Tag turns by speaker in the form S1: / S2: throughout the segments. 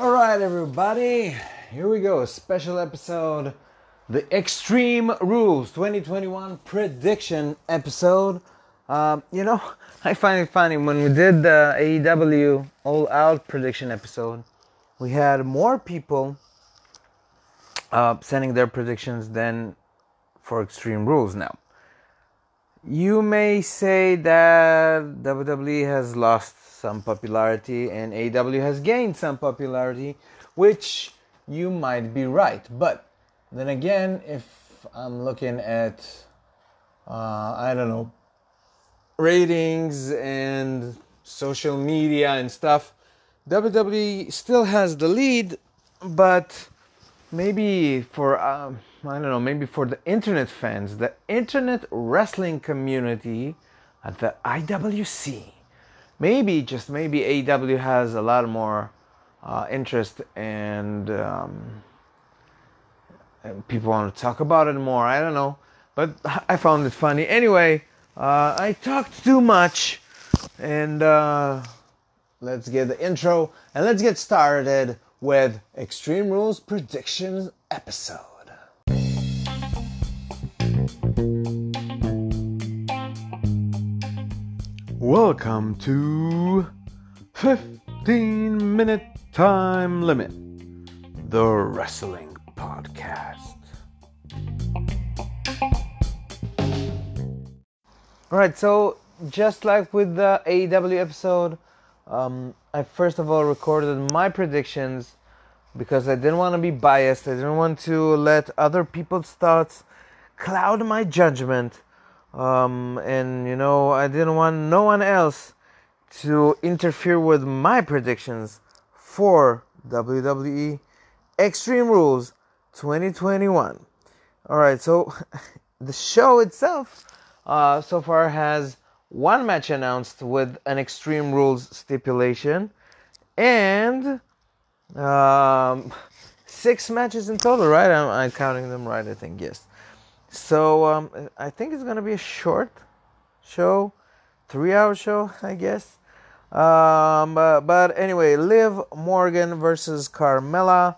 S1: All right, everybody, here we go. Special episode, the Extreme Rules 2021 prediction episode. Um, you know, I find it funny when we did the AEW All Out prediction episode, we had more people uh, sending their predictions than for Extreme Rules now. You may say that WWE has lost some popularity and AEW has gained some popularity, which you might be right. But then again, if I'm looking at, uh, I don't know, ratings and social media and stuff, WWE still has the lead, but maybe for um, I don't know, maybe for the internet fans, the internet wrestling community at the IWC, maybe just maybe AEW has a lot more uh, interest and, um, and people want to talk about it more. I don't know, but I found it funny. Anyway, uh, I talked too much, and uh, let's get the intro and let's get started with Extreme Rules Predictions episode. Welcome to 15 Minute Time Limit, the Wrestling Podcast. Alright, so just like with the AEW episode, um, I first of all recorded my predictions because I didn't want to be biased. I didn't want to let other people's thoughts cloud my judgment. Um, and you know, I didn't want no one else to interfere with my predictions for WWE Extreme Rules 2021. All right, so the show itself uh, so far has one match announced with an Extreme Rules stipulation and um, six matches in total, right? I'm, I'm counting them right, I think, yes. So um, I think it's gonna be a short show, three-hour show, I guess. Um, but, but anyway, Liv Morgan versus Carmella.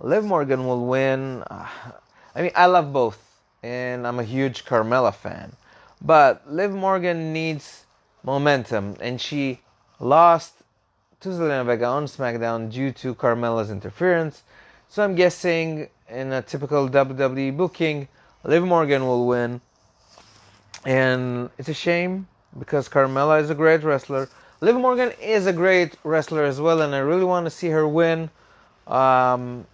S1: Liv Morgan will win. I mean, I love both, and I'm a huge Carmella fan. But Liv Morgan needs momentum, and she lost to Zelina Vega on SmackDown due to Carmella's interference. So I'm guessing in a typical WWE booking, Liv Morgan will win. And it's a shame because Carmella is a great wrestler. Liv Morgan is a great wrestler as well, and I really want to see her win. Um,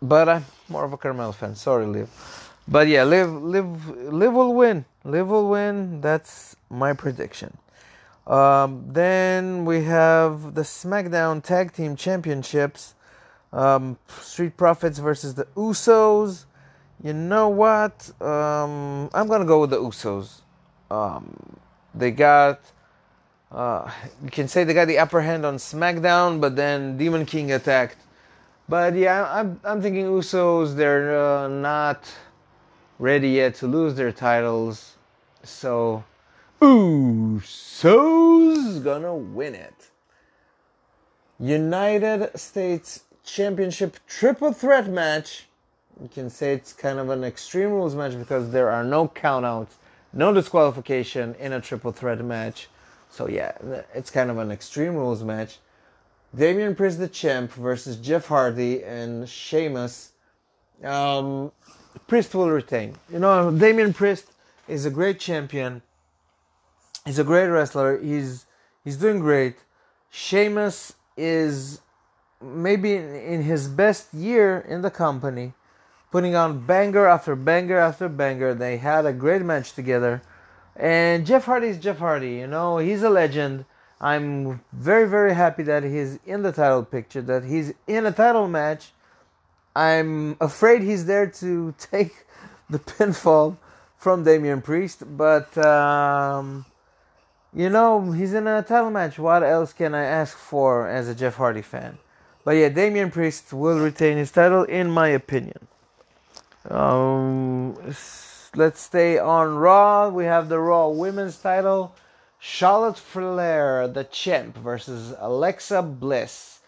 S1: but I'm more of a Carmella fan. Sorry, Liv. But yeah, Liv, Liv, Liv will win. Liv will win. That's my prediction. Um, then we have the SmackDown Tag Team Championships. Um, Street Profits versus the Usos. You know what? Um, I'm gonna go with the Usos. Um, they got, uh, you can say they got the upper hand on SmackDown, but then Demon King attacked. But yeah, I'm I'm thinking Usos. They're uh, not ready yet to lose their titles, so Usos gonna win it. United States Championship Triple Threat match you can say it's kind of an extreme rules match because there are no countouts, no disqualification in a triple threat match. So yeah, it's kind of an extreme rules match. Damian Priest the champ versus Jeff Hardy and Sheamus. Um, Priest will retain. You know, Damian Priest is a great champion. He's a great wrestler. He's he's doing great. Sheamus is maybe in his best year in the company putting on banger after banger after banger. They had a great match together. And Jeff Hardy is Jeff Hardy, you know, he's a legend. I'm very, very happy that he's in the title picture, that he's in a title match. I'm afraid he's there to take the pinfall from Damian Priest, but um, you know, he's in a title match. What else can I ask for as a Jeff Hardy fan? But yeah, Damian Priest will retain his title, in my opinion. Um, let's stay on Raw. We have the Raw Women's title. Charlotte Flair, the champ, versus Alexa Bliss.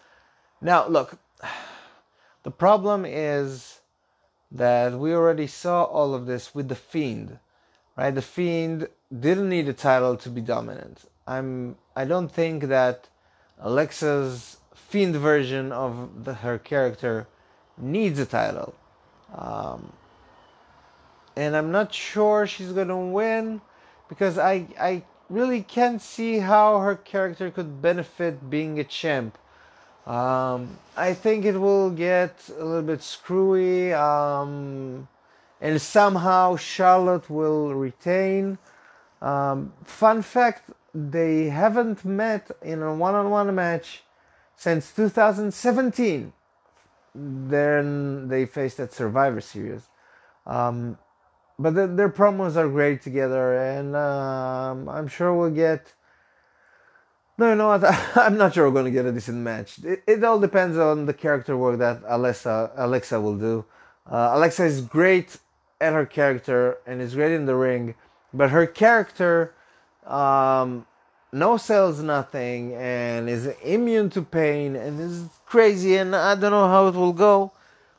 S1: Now, look, the problem is that we already saw all of this with the Fiend, right? The Fiend didn't need a title to be dominant. I'm. I don't think that Alexa's Fiend version of the, her character needs a title. Um, and I'm not sure she's gonna win because I I really can't see how her character could benefit being a champ. Um, I think it will get a little bit screwy, um, and somehow Charlotte will retain. Um, fun fact: they haven't met in a one-on-one match since 2017. Then they faced at Survivor Series. Um, but the, their promos are great together, and um, I'm sure we'll get. No, you know what? I'm not sure we're going to get a decent match. It, it all depends on the character work that Alexa Alexa will do. Uh, Alexa is great at her character and is great in the ring, but her character um, no sells nothing and is immune to pain and is crazy, and I don't know how it will go.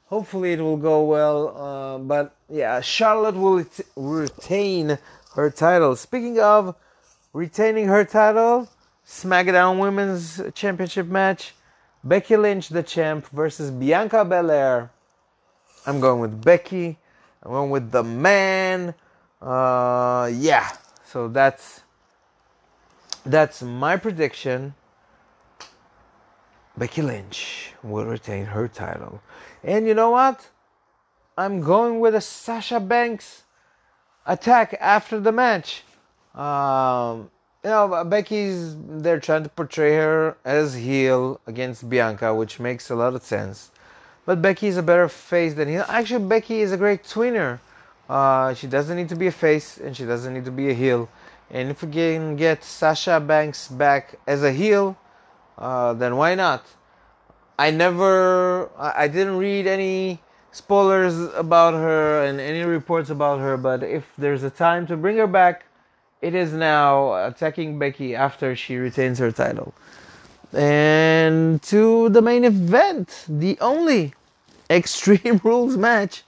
S1: Hopefully, it will go well. Uh, but yeah, Charlotte will ret- retain her title. Speaking of retaining her title, SmackDown Women's Championship match Becky Lynch, the champ, versus Bianca Belair. I'm going with Becky. I'm going with the man. Uh, yeah, so that's that's my prediction. Becky Lynch will retain her title. And you know what? I'm going with a Sasha Banks attack after the match. Um, you know, Becky's they're trying to portray her as heel against Bianca, which makes a lot of sense. But Becky is a better face than heel. Actually, Becky is a great tweener. Uh, she doesn't need to be a face, and she doesn't need to be a heel. And if we can get Sasha Banks back as a heel, uh, then why not? I never, I didn't read any spoilers about her and any reports about her, but if there's a time to bring her back, it is now attacking Becky after she retains her title. And to the main event, the only Extreme Rules match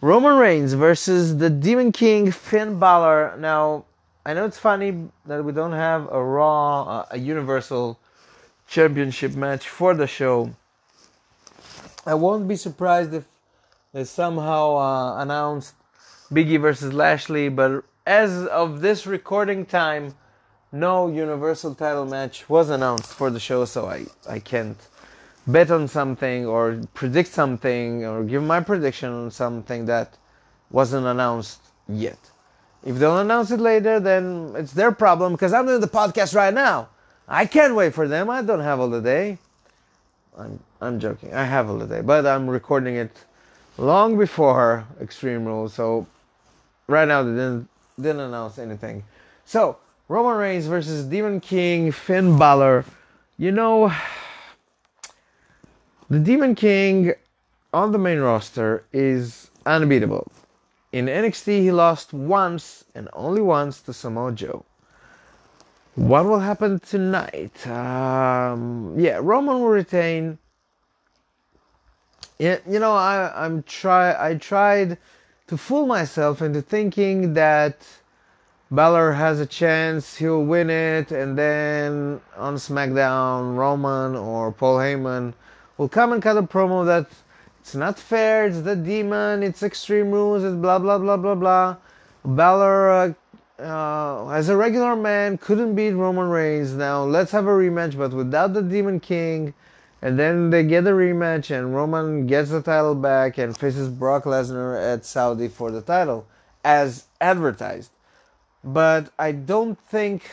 S1: Roman Reigns versus the Demon King Finn Balor. Now, I know it's funny that we don't have a Raw, uh, a Universal Championship match for the show. I won't be surprised if they somehow uh, announced Biggie versus Lashley, but as of this recording time, no Universal title match was announced for the show, so I, I can't bet on something or predict something or give my prediction on something that wasn't announced yet. If they'll announce it later, then it's their problem because I'm doing the podcast right now. I can't wait for them. I don't have all the day. I'm I'm joking. I have all the day, but I'm recording it long before Extreme Rules. So right now they didn't didn't announce anything. So Roman Reigns versus Demon King Finn Balor. You know, the Demon King on the main roster is unbeatable. In NXT, he lost once and only once to Samoa Joe. What will happen tonight? Um, yeah, Roman will retain. Yeah, you know, I I'm try I tried to fool myself into thinking that Balor has a chance, he'll win it, and then on SmackDown, Roman or Paul Heyman will come and cut a promo that it's not fair. It's the demon. It's extreme rules. It's blah blah blah blah blah. Balor, uh, uh, as a regular man, couldn't beat Roman Reigns. Now let's have a rematch, but without the Demon King. And then they get a rematch, and Roman gets the title back and faces Brock Lesnar at Saudi for the title, as advertised. But I don't think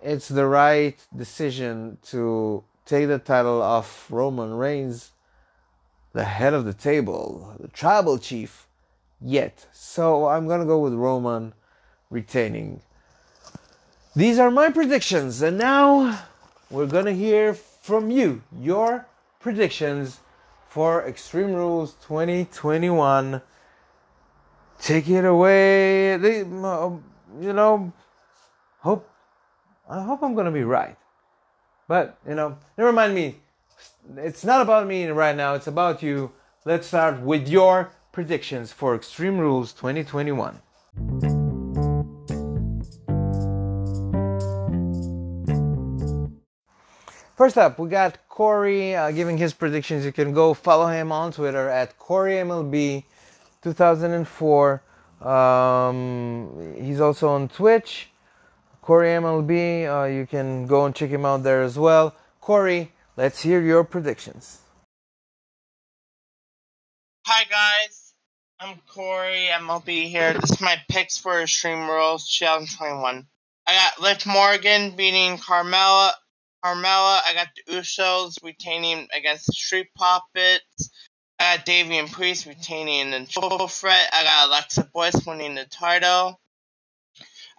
S1: it's the right decision to take the title off Roman Reigns the head of the table, the tribal chief, yet. So I'm gonna go with Roman retaining. These are my predictions, and now we're gonna hear from you your predictions for Extreme Rules 2021. Take it away. Uh, you know, hope I hope I'm gonna be right. But you know, never mind me it's not about me right now, it's about you. Let's start with your predictions for Extreme Rules 2021. First up, we got Corey uh, giving his predictions. You can go follow him on Twitter at CoreyMLB2004. Um, he's also on Twitch, Corey MLB. Uh, you can go and check him out there as well. Corey, let's hear your predictions.
S2: Hi guys, I'm Corey MLB here. This is my picks for Extreme Rules 2021. I got Liv Morgan beating Carmella. Carmella. I got the Usos retaining against the Street Profits. I got Damian Priest retaining the triple threat. I got Alexa Bliss winning the title.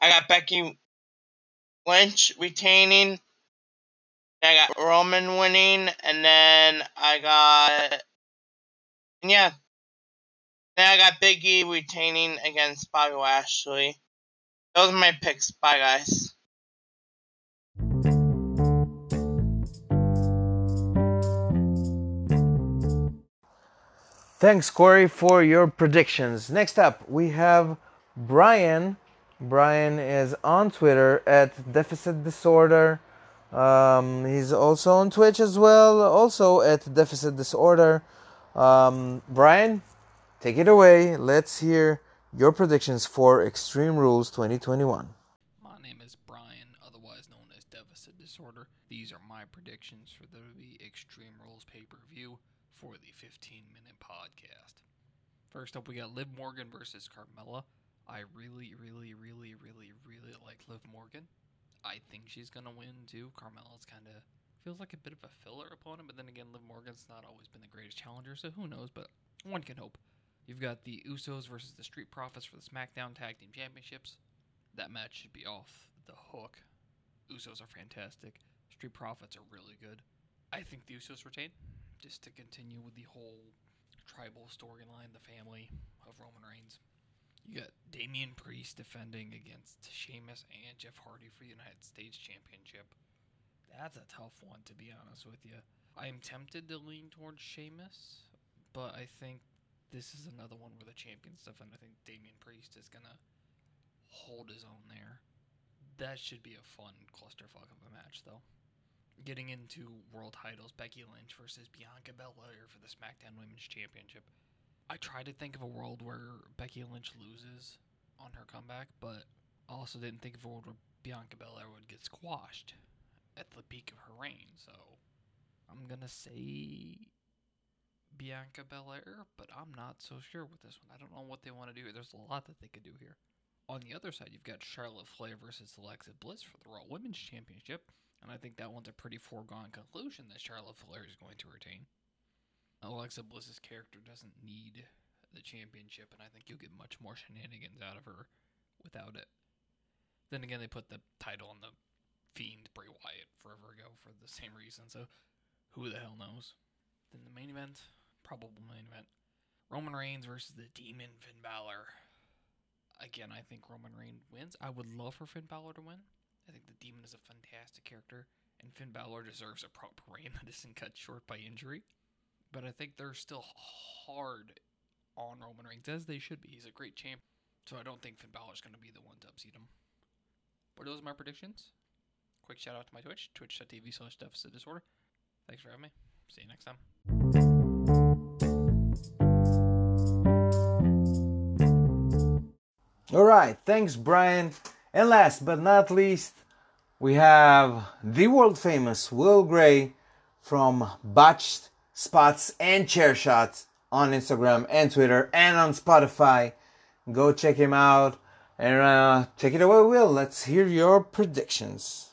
S2: I got Becky Lynch retaining. I got Roman winning, and then I got yeah. Then I got Big E retaining against Bobby Lashley. Those are my picks. Bye, guys.
S1: Thanks, Corey, for your predictions. Next up, we have Bryan. Bryan is on Twitter at Deficit Disorder. Um, he's also on Twitch as well, also at Deficit Disorder. Um, Bryan, take it away. Let's hear your predictions for Extreme Rules 2021.
S3: My name is Bryan, otherwise known as Deficit Disorder. These are my predictions for the Extreme Rules pay per view for the 15 minute podcast. First up, we got Liv Morgan versus Carmella. I really, really, really, really, really like Liv Morgan. I think she's gonna win too. Carmella's kind of feels like a bit of a filler opponent, but then again, Liv Morgan's not always been the greatest challenger, so who knows? But one can hope. You've got the Usos versus the Street Profits for the SmackDown Tag Team Championships. That match should be off the hook. Usos are fantastic. Street Profits are really good. I think the Usos retain just to continue with the whole tribal storyline, the family of Roman Reigns. You got Damian Priest defending against Sheamus and Jeff Hardy for the United States Championship. That's a tough one, to be honest with you. I am tempted to lean towards Sheamus, but I think this is another one where the champions and I think Damian Priest is gonna hold his own there. That should be a fun clusterfuck of a match, though getting into world titles, Becky Lynch versus Bianca Belair for the SmackDown Women's Championship. I try to think of a world where Becky Lynch loses on her comeback, but I also didn't think of a world where Bianca Belair would get squashed at the peak of her reign. So I'm gonna say Bianca Belair, but I'm not so sure with this one. I don't know what they want to do. There's a lot that they could do here. On the other side, you've got Charlotte Flair versus Alexa Bliss for the Raw Women's Championship. And I think that one's a pretty foregone conclusion that Charlotte Flair is going to retain. Alexa Bliss's character doesn't need the championship, and I think you'll get much more shenanigans out of her without it. Then again, they put the title on the Fiend Bray Wyatt forever ago for the same reason, so who the hell knows? Then the main event, probable main event, Roman Reigns versus the Demon Finn Balor. Again, I think Roman Reigns wins. I would love for Finn Balor to win. I think the Demon is a fantastic character, and Finn Balor deserves a proper reign that isn't cut short by injury. But I think they're still hard on Roman Reigns, as they should be. He's a great champ, so I don't think Finn Balor's going to be the one to upseat him. But those are my predictions. Quick shout out to my Twitch, twitch.tv slash deficit disorder. Thanks for having me. See you next time.
S1: All right, thanks, Bryan. And last but not least, we have the world famous Will Gray from Botched Spots and Chair Shots on Instagram and Twitter and on Spotify. Go check him out and uh, take it away, Will. Let's hear your predictions.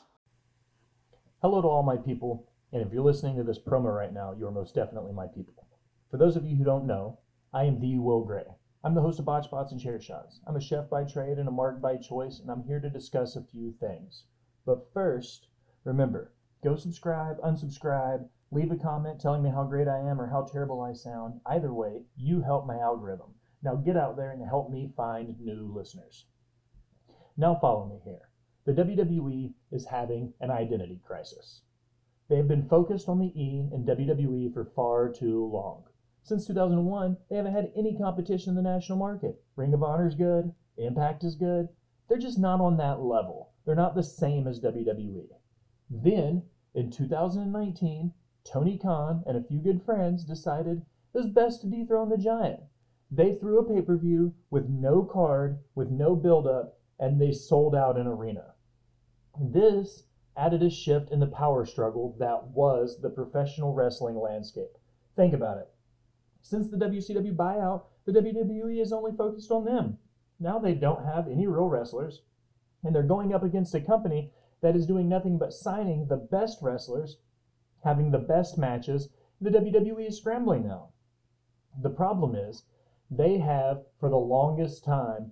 S4: Hello to all my people, and if you're listening to this promo right now, you are most definitely my people. For those of you who don't know, I am the Will Gray. I'm the host of Botch Spots and Chair Shots. I'm a chef by trade and a mark by choice, and I'm here to discuss a few things. But first, remember, go subscribe, unsubscribe, leave a comment telling me how great I am or how terrible I sound. Either way, you help my algorithm. Now get out there and help me find new listeners. Now follow me here. The WWE is having an identity crisis. They have been focused on the E in WWE for far too long. Since 2001, they haven't had any competition in the national market. Ring of Honor is good, Impact is good. They're just not on that level. They're not the same as WWE. Then, in 2019, Tony Khan and a few good friends decided it was best to dethrone the giant. They threw a pay per view with no card, with no build up, and they sold out an arena. This added a shift in the power struggle that was the professional wrestling landscape. Think about it. Since the WCW buyout, the WWE is only focused on them. Now they don't have any real wrestlers, and they're going up against a company that is doing nothing but signing the best wrestlers, having the best matches. The WWE is scrambling now. The problem is, they have, for the longest time,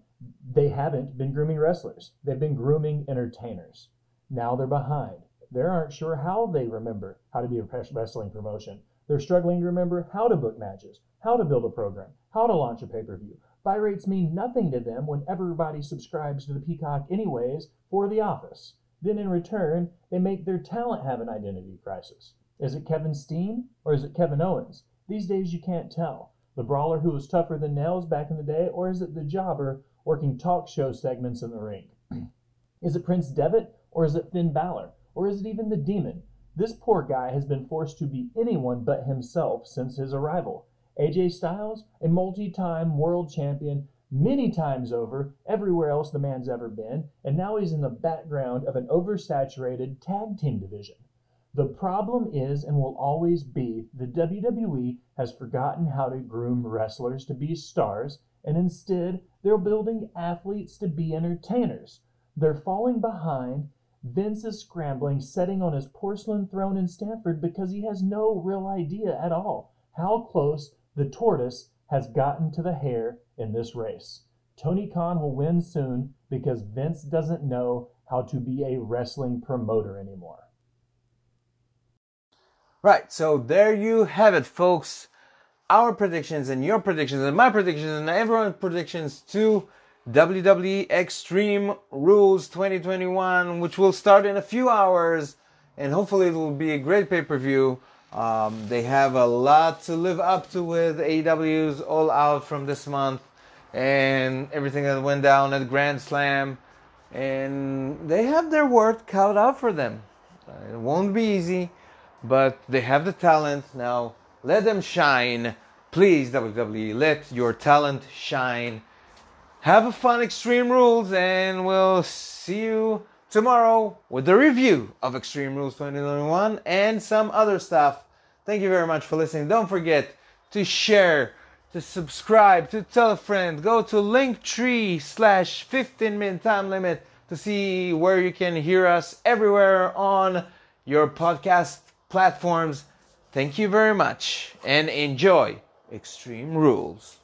S4: they haven't been grooming wrestlers. They've been grooming entertainers. Now they're behind. They aren't sure how they remember how to be a wrestling promotion. They're struggling to remember how to book matches, how to build a program, how to launch a pay per view. Buy rates mean nothing to them when everybody subscribes to the Peacock anyways for The Office. Then in return, they make their talent have an identity crisis. Is it Kevin Steen or is it Kevin Owens? These days you can't tell. The brawler who was tougher than nails back in the day, or is it the jobber working talk show segments in the ring? is it Prince Devitt or is it Finn Balor? Or is it even the demon? This poor guy has been forced to be anyone but himself since his arrival. AJ Styles, a multi time world champion, many times over, everywhere else the man's ever been, and now he's in the background of an oversaturated tag team division. The problem is and will always be the WWE has forgotten how to groom wrestlers to be stars, and instead they're building athletes to be entertainers. They're falling behind. Vince is scrambling, sitting on his porcelain throne in Stamford because he has no real idea at all how close the tortoise has gotten to the hare in this race. Tony Khan will win soon because Vince doesn't know how to be a wrestling promoter anymore.
S1: Right, so there you have it, folks. Our predictions and your predictions and my predictions and everyone's predictions to WWE Extreme Rules 2021, which will start in a few hours, and hopefully it will be a great pay per view. Um, they have a lot to live up to with AEW's All Out from this month and everything that went down at Grand Slam. And they have their work cut out for them. It won't be easy but they have the talent. Now let them shine. Please, WWE, let your talent shine. Have a fun Extreme Rules, and we'll see you tomorrow with the review of Extreme Rules 2021 and some other stuff. Thank you very much for listening. Don't forget to share, to subscribe, to tell a friend. Go to Linktree slash 15 minute time limit to see where you can hear us everywhere on your podcast platforms. Thank you very much and enjoy Extreme Rules.